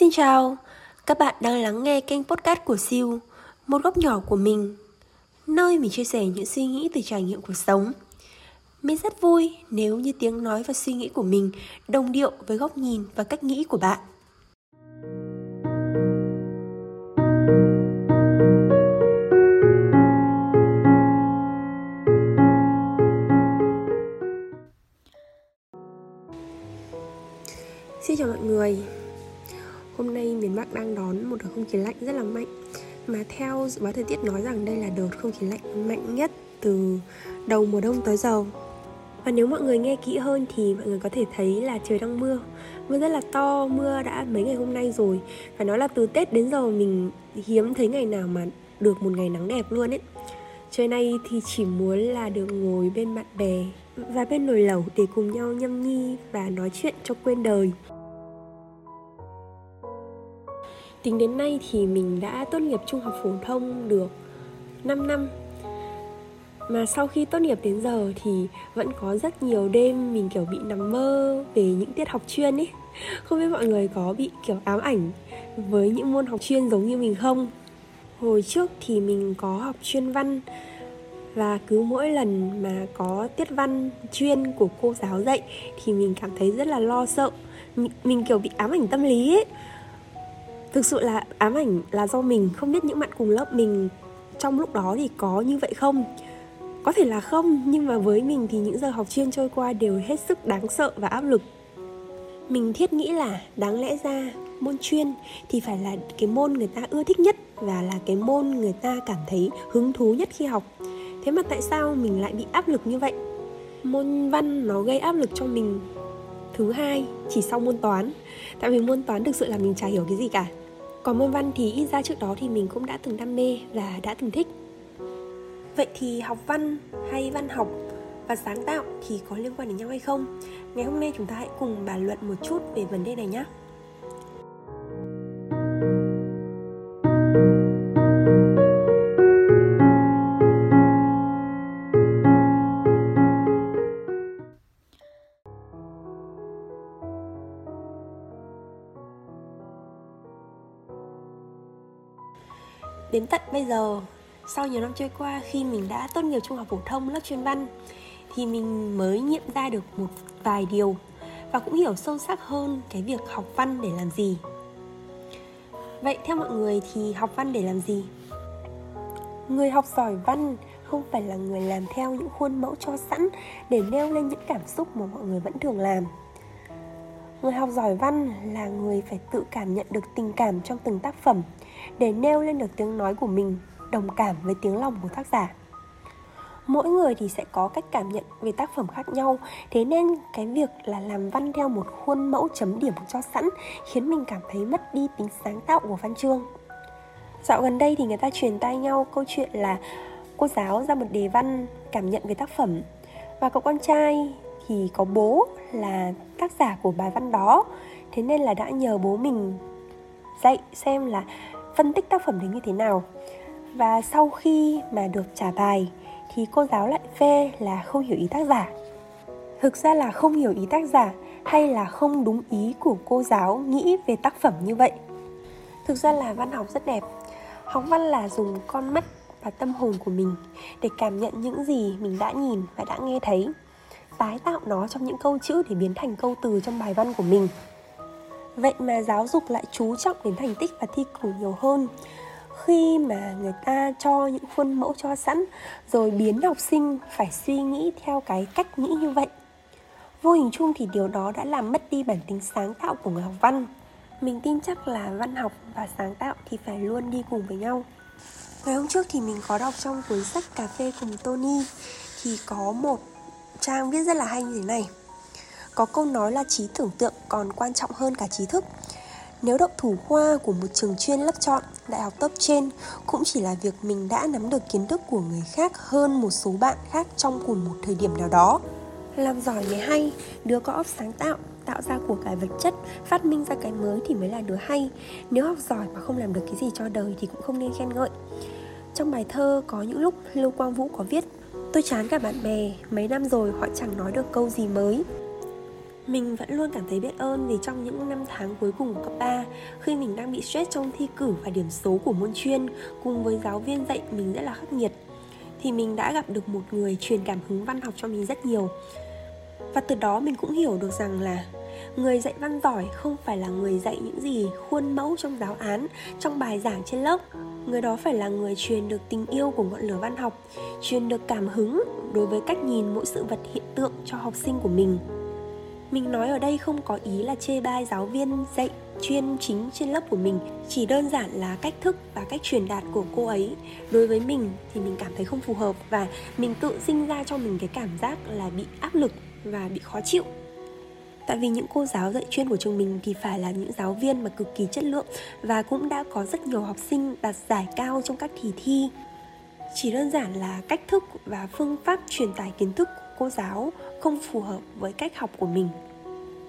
Xin chào, các bạn đang lắng nghe kênh podcast của Siêu, một góc nhỏ của mình, nơi mình chia sẻ những suy nghĩ từ trải nghiệm cuộc sống. Mình rất vui nếu như tiếng nói và suy nghĩ của mình đồng điệu với góc nhìn và cách nghĩ của bạn. Xin chào mọi người Hôm nay miền Bắc đang đón một đợt không khí lạnh rất là mạnh. Mà theo dự báo thời tiết nói rằng đây là đợt không khí lạnh mạnh nhất từ đầu mùa đông tới giờ. Và nếu mọi người nghe kỹ hơn thì mọi người có thể thấy là trời đang mưa. Mưa rất là to, mưa đã mấy ngày hôm nay rồi. Phải nói là từ Tết đến giờ mình hiếm thấy ngày nào mà được một ngày nắng đẹp luôn ấy. Trời nay thì chỉ muốn là được ngồi bên bạn bè và bên nồi lẩu để cùng nhau nhâm nhi và nói chuyện cho quên đời. Tính đến nay thì mình đã tốt nghiệp trung học phổ thông được 5 năm. Mà sau khi tốt nghiệp đến giờ thì vẫn có rất nhiều đêm mình kiểu bị nằm mơ về những tiết học chuyên ấy. Không biết mọi người có bị kiểu ám ảnh với những môn học chuyên giống như mình không? Hồi trước thì mình có học chuyên văn và cứ mỗi lần mà có tiết văn chuyên của cô giáo dạy thì mình cảm thấy rất là lo sợ. Mình, mình kiểu bị ám ảnh tâm lý ấy thực sự là ám ảnh là do mình, không biết những bạn cùng lớp mình trong lúc đó thì có như vậy không? Có thể là không, nhưng mà với mình thì những giờ học chuyên trôi qua đều hết sức đáng sợ và áp lực. Mình thiết nghĩ là đáng lẽ ra môn chuyên thì phải là cái môn người ta ưa thích nhất và là cái môn người ta cảm thấy hứng thú nhất khi học. Thế mà tại sao mình lại bị áp lực như vậy? Môn văn nó gây áp lực cho mình. Thứ hai, chỉ sau môn toán. Tại vì môn toán thực sự là mình chả hiểu cái gì cả còn môn văn thì ít ra trước đó thì mình cũng đã từng đam mê và đã từng thích. Vậy thì học văn hay văn học và sáng tạo thì có liên quan đến nhau hay không? Ngày hôm nay chúng ta hãy cùng bàn luận một chút về vấn đề này nhé giờ, sau nhiều năm trôi qua khi mình đã tốt nghiệp trung học phổ thông lớp chuyên văn thì mình mới nghiệm ra được một vài điều và cũng hiểu sâu sắc hơn cái việc học văn để làm gì. Vậy theo mọi người thì học văn để làm gì? Người học giỏi văn không phải là người làm theo những khuôn mẫu cho sẵn để nêu lên những cảm xúc mà mọi người vẫn thường làm. Người học giỏi văn là người phải tự cảm nhận được tình cảm trong từng tác phẩm để nêu lên được tiếng nói của mình, đồng cảm với tiếng lòng của tác giả. Mỗi người thì sẽ có cách cảm nhận về tác phẩm khác nhau, thế nên cái việc là làm văn theo một khuôn mẫu chấm điểm cho sẵn khiến mình cảm thấy mất đi tính sáng tạo của văn chương. Dạo gần đây thì người ta truyền tai nhau câu chuyện là cô giáo ra một đề văn cảm nhận về tác phẩm. Và cậu con trai thì có bố là tác giả của bài văn đó, thế nên là đã nhờ bố mình dạy xem là phân tích tác phẩm đấy như thế nào. Và sau khi mà được trả bài, thì cô giáo lại phê là không hiểu ý tác giả. Thực ra là không hiểu ý tác giả hay là không đúng ý của cô giáo nghĩ về tác phẩm như vậy. Thực ra là văn học rất đẹp. Học văn là dùng con mắt và tâm hồn của mình để cảm nhận những gì mình đã nhìn và đã nghe thấy, tái tạo nó trong những câu chữ để biến thành câu từ trong bài văn của mình vậy mà giáo dục lại chú trọng đến thành tích và thi cử nhiều hơn. Khi mà người ta cho những khuôn mẫu cho sẵn, rồi biến học sinh phải suy nghĩ theo cái cách nghĩ như vậy. Vô hình chung thì điều đó đã làm mất đi bản tính sáng tạo của người học văn. Mình tin chắc là văn học và sáng tạo thì phải luôn đi cùng với nhau. Ngày hôm trước thì mình có đọc trong cuốn sách cà phê cùng tony thì có một trang viết rất là hay như thế này có câu nói là trí tưởng tượng còn quan trọng hơn cả trí thức. Nếu đậu thủ khoa của một trường chuyên lớp chọn, đại học top trên cũng chỉ là việc mình đã nắm được kiến thức của người khác hơn một số bạn khác trong cùng một thời điểm nào đó. Làm giỏi mới hay, đứa có óc sáng tạo tạo ra của cải vật chất, phát minh ra cái mới thì mới là đứa hay. Nếu học giỏi mà không làm được cái gì cho đời thì cũng không nên khen ngợi. Trong bài thơ có những lúc lưu quang vũ có viết, tôi chán cả bạn bè, mấy năm rồi họ chẳng nói được câu gì mới. Mình vẫn luôn cảm thấy biết ơn vì trong những năm tháng cuối cùng của cấp 3 Khi mình đang bị stress trong thi cử và điểm số của môn chuyên Cùng với giáo viên dạy mình rất là khắc nghiệt Thì mình đã gặp được một người truyền cảm hứng văn học cho mình rất nhiều. Và từ đó mình cũng hiểu được rằng là Người dạy văn giỏi không phải là người dạy những gì khuôn mẫu trong giáo án, trong bài giảng trên lớp. Người đó phải là người truyền được tình yêu của ngọn lửa văn học Truyền được cảm hứng đối với cách nhìn mỗi sự vật hiện tượng cho học sinh của mình mình nói ở đây không có ý là chê bai giáo viên dạy chuyên chính trên lớp của mình, chỉ đơn giản là cách thức và cách truyền đạt của cô ấy. Đối với mình thì mình cảm thấy không phù hợp và mình tự sinh ra cho mình cái cảm giác là bị áp lực và bị khó chịu. Tại vì những cô giáo dạy chuyên của trường mình thì phải là những giáo viên mà cực kỳ chất lượng và cũng đã có rất nhiều học sinh đạt giải cao trong các kỳ thi chỉ đơn giản là cách thức và phương pháp truyền tải kiến thức của cô giáo không phù hợp với cách học của mình.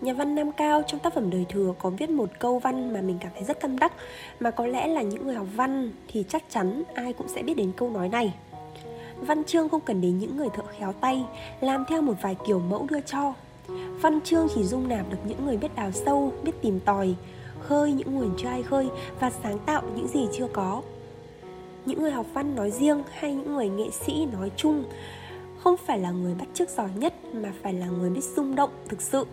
Nhà văn Nam Cao trong tác phẩm Đời Thừa có viết một câu văn mà mình cảm thấy rất tâm đắc Mà có lẽ là những người học văn thì chắc chắn ai cũng sẽ biết đến câu nói này. Văn chương không cần đến những người thợ khéo tay Làm theo một vài kiểu mẫu đưa cho. Văn chương chỉ dung nạp được những người biết đào sâu, biết tìm tòi Khơi những nguồn chưa ai khơi và sáng tạo những gì chưa có. Những người học văn nói riêng hay những người nghệ sĩ nói chung. Không phải là người bắt chước giỏi nhất, mà phải là người biết rung động thực sự.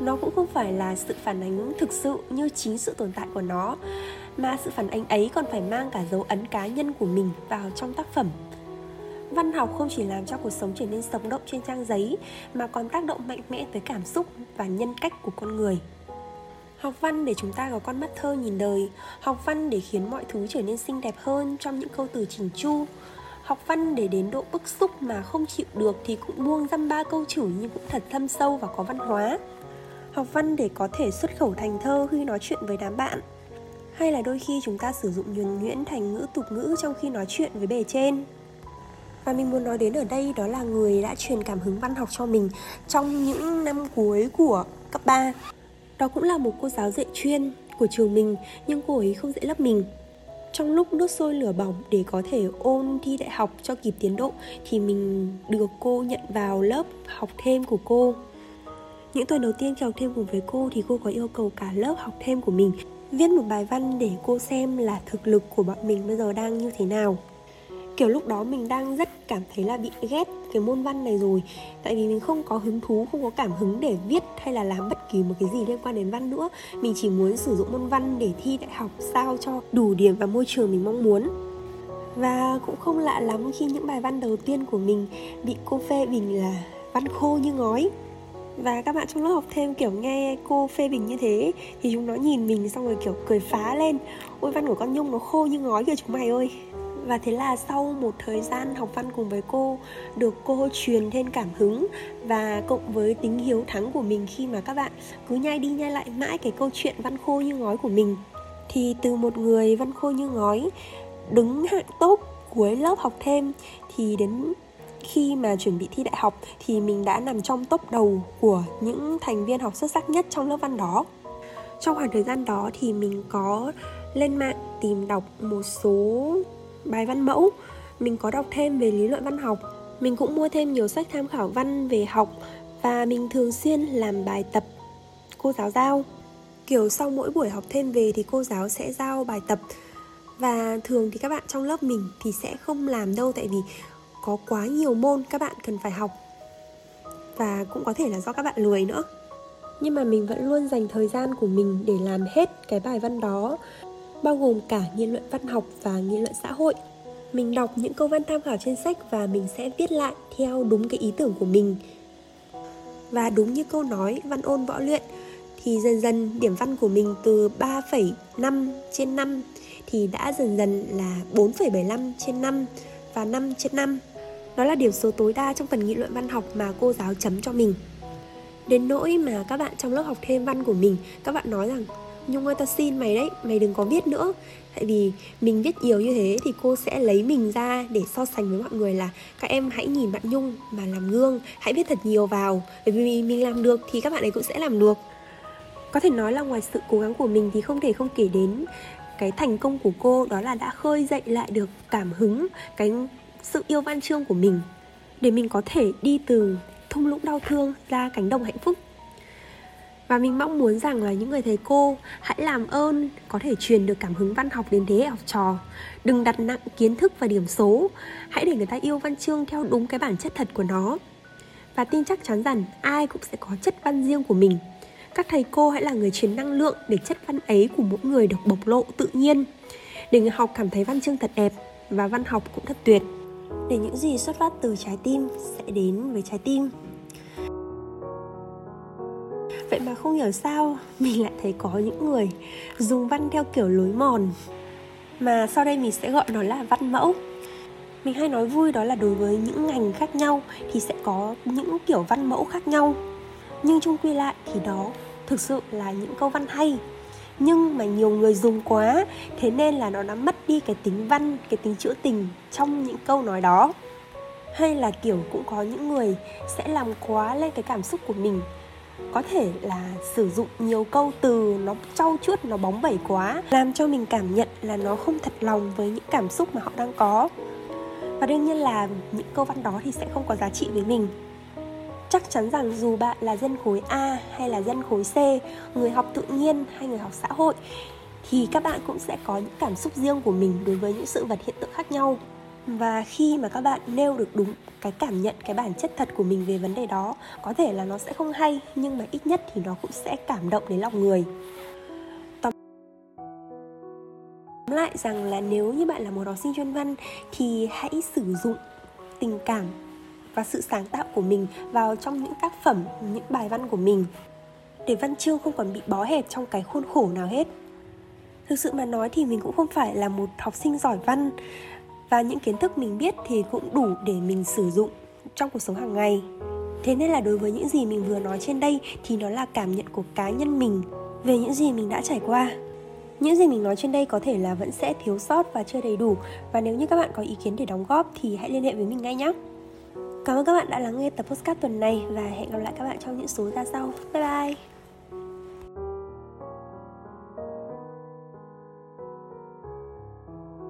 Nó cũng không phải là sự phản ánh thực sự như chính sự tồn tại của nó, mà sự phản ánh ấy còn phải mang cả dấu ấn cá nhân của mình vào trong tác phẩm. Văn học không chỉ làm cho cuộc sống trở nên sống động trên trang giấy, mà còn tác động mạnh mẽ tới cảm xúc và nhân cách của con người học văn để chúng ta có con mắt thơ nhìn đời. Học văn để khiến mọi thứ trở nên xinh đẹp hơn trong những câu từ chỉnh chu. Học văn để đến độ bức xúc mà không chịu được thì cũng buông dăm ba câu chửi nhưng cũng thật thâm sâu và có văn hóa. Học văn để có thể xuất khẩu thành thơ khi nói chuyện với đám bạn. Hay là đôi khi chúng ta sử dụng nhuần nhuyễn thành ngữ tục ngữ trong khi nói chuyện với bề trên. Và mình muốn nói đến ở đây đó là người đã truyền cảm hứng văn học cho mình trong những năm cuối của cấp 3 đó cũng là một cô giáo dạy chuyên của trường mình, nhưng cô ấy không dạy lớp mình. Trong lúc nước sôi lửa bỏng để có thể ôn thi đại học cho kịp tiến độ, thì mình được cô nhận vào lớp học thêm của cô. Những tuần đầu tiên khi học thêm cùng với cô thì cô có yêu cầu cả lớp học thêm của mình. Viết một bài văn để cô xem là thực lực của bọn mình bây giờ đang như thế nào kiểu lúc đó mình đang rất cảm thấy là bị ghét cái môn văn này rồi. Tại vì mình không có hứng thú, không có cảm hứng để viết hay là làm bất kỳ một cái gì liên quan đến văn nữa. Mình chỉ muốn sử dụng môn văn để thi đại học sao cho đủ điểm và môi trường mình mong muốn. Và cũng không lạ lắm khi những bài văn đầu tiên của mình bị cô phê bình là văn khô như ngói. Và các bạn trong lớp học thêm kiểu nghe cô phê bình như thế thì chúng nó nhìn mình xong rồi kiểu cười phá lên. Ôi, văn của con nhung nó khô như ngói kìa chúng mày ơi và thế là sau một thời gian học văn cùng với cô, được cô truyền thêm cảm hứng và cộng với tính hiếu thắng của mình khi mà các bạn cứ nhai đi nhai lại mãi cái câu chuyện văn khô như ngói của mình, thì từ một người văn khô như ngói, đứng hạng tốt cuối lớp học thêm, thì đến khi mà chuẩn bị thi đại học thì mình đã nằm trong top đầu của những thành viên học xuất sắc nhất trong lớp văn đó. Trong khoảng thời gian đó thì mình có lên mạng tìm đọc một số bài văn mẫu. Mình có đọc thêm về lý luận văn học. Mình cũng mua thêm nhiều sách tham khảo văn về học và mình thường xuyên làm bài tập cô giáo giao. Kiểu sau mỗi buổi học thêm về thì cô giáo sẽ giao bài tập. Và thường thì các bạn trong lớp mình thì sẽ không làm đâu tại vì có quá nhiều môn các bạn cần phải học. Và cũng có thể là do các bạn lười nữa. Nhưng mà mình vẫn luôn dành thời gian của mình để làm hết cái bài văn đó bao gồm cả nghiên luận văn học và nghiên luận xã hội mình đọc những câu văn tham khảo trên sách và mình sẽ viết lại theo đúng cái ý tưởng của mình và đúng như câu nói văn ôn võ luyện thì dần dần điểm văn của mình từ 3,5 trên 5 thì đã dần dần là 4,75 trên 5 và 5 trên 5. Đó là điểm số tối đa trong phần nghị luận văn học mà cô giáo chấm cho mình. Đến nỗi mà các bạn trong lớp học thêm văn của mình, các bạn nói rằng Nhung ơi tao xin mày đấy, mày đừng có viết nữa. Tại vì mình viết nhiều như thế thì cô sẽ lấy mình ra để so sánh với mọi người là Các em hãy nhìn bạn Nhung mà làm gương, hãy viết thật nhiều vào. Bởi vì mình làm được thì các bạn ấy cũng sẽ làm được. Có thể nói là ngoài sự cố gắng của mình thì không thể không kể đến cái thành công của cô đó là đã khơi dậy lại được cảm hứng cái sự yêu văn chương của mình. Để mình có thể đi từ thung lũng đau thương ra cánh đồng hạnh phúc và mình mong muốn rằng là những người thầy cô hãy làm ơn, có thể truyền được cảm hứng văn học đến thế hệ học trò. Đừng đặt nặng kiến thức và điểm số. Hãy để người ta yêu văn chương theo đúng cái bản chất thật của nó. Và tin chắc chắn rằng ai cũng sẽ có chất văn riêng của mình. Các thầy cô hãy là người truyền năng lượng để chất văn ấy của mỗi người được bộc lộ tự nhiên. Để người học cảm thấy văn chương thật đẹp và văn học cũng thật tuyệt. Để những gì xuất phát từ trái tim sẽ đến với trái tim vậy mà không hiểu sao, mình lại thấy có những người dùng văn theo kiểu lối mòn. Mà sau đây mình sẽ gọi nó là văn mẫu. Mình hay nói vui đó là đối với những ngành khác nhau thì sẽ có những kiểu văn mẫu khác nhau. Nhưng chung quy lại thì đó thực sự là những câu văn hay. Nhưng mà nhiều người dùng quá, thế nên là nó đã mất đi cái tính văn, cái tính trữ tình trong những câu nói đó. Hay là kiểu cũng có những người sẽ làm quá lên cái cảm xúc của mình có thể là sử dụng nhiều câu từ nó trau chuốt nó bóng bẩy quá làm cho mình cảm nhận là nó không thật lòng với những cảm xúc mà họ đang có. Và đương nhiên là những câu văn đó thì sẽ không có giá trị với mình. Chắc chắn rằng dù bạn là dân khối A hay là dân khối C, người học tự nhiên hay người học xã hội thì các bạn cũng sẽ có những cảm xúc riêng của mình đối với những sự vật hiện tượng khác nhau và khi mà các bạn nêu được đúng cái cảm nhận, cái bản chất thật của mình về vấn đề đó, có thể là nó sẽ không hay, nhưng mà ít nhất thì nó cũng sẽ cảm động đến lòng người. Tóm lại rằng là nếu như bạn là một học sinh chuyên văn thì hãy sử dụng tình cảm và sự sáng tạo của mình vào trong những tác phẩm, những bài văn của mình để văn chương không còn bị bó hẹp trong cái khuôn khổ nào hết. Thực sự mà nói thì mình cũng không phải là một học sinh giỏi văn và những kiến thức mình biết thì cũng đủ để mình sử dụng trong cuộc sống hàng ngày thế nên là đối với những gì mình vừa nói trên đây thì nó là cảm nhận của cá nhân mình về những gì mình đã trải qua những gì mình nói trên đây có thể là vẫn sẽ thiếu sót và chưa đầy đủ và nếu như các bạn có ý kiến để đóng góp thì hãy liên hệ với mình ngay nhé Cảm ơn các bạn đã lắng nghe tập podcast tuần này và hẹn gặp lại các bạn trong những số ra sau. Bye bye!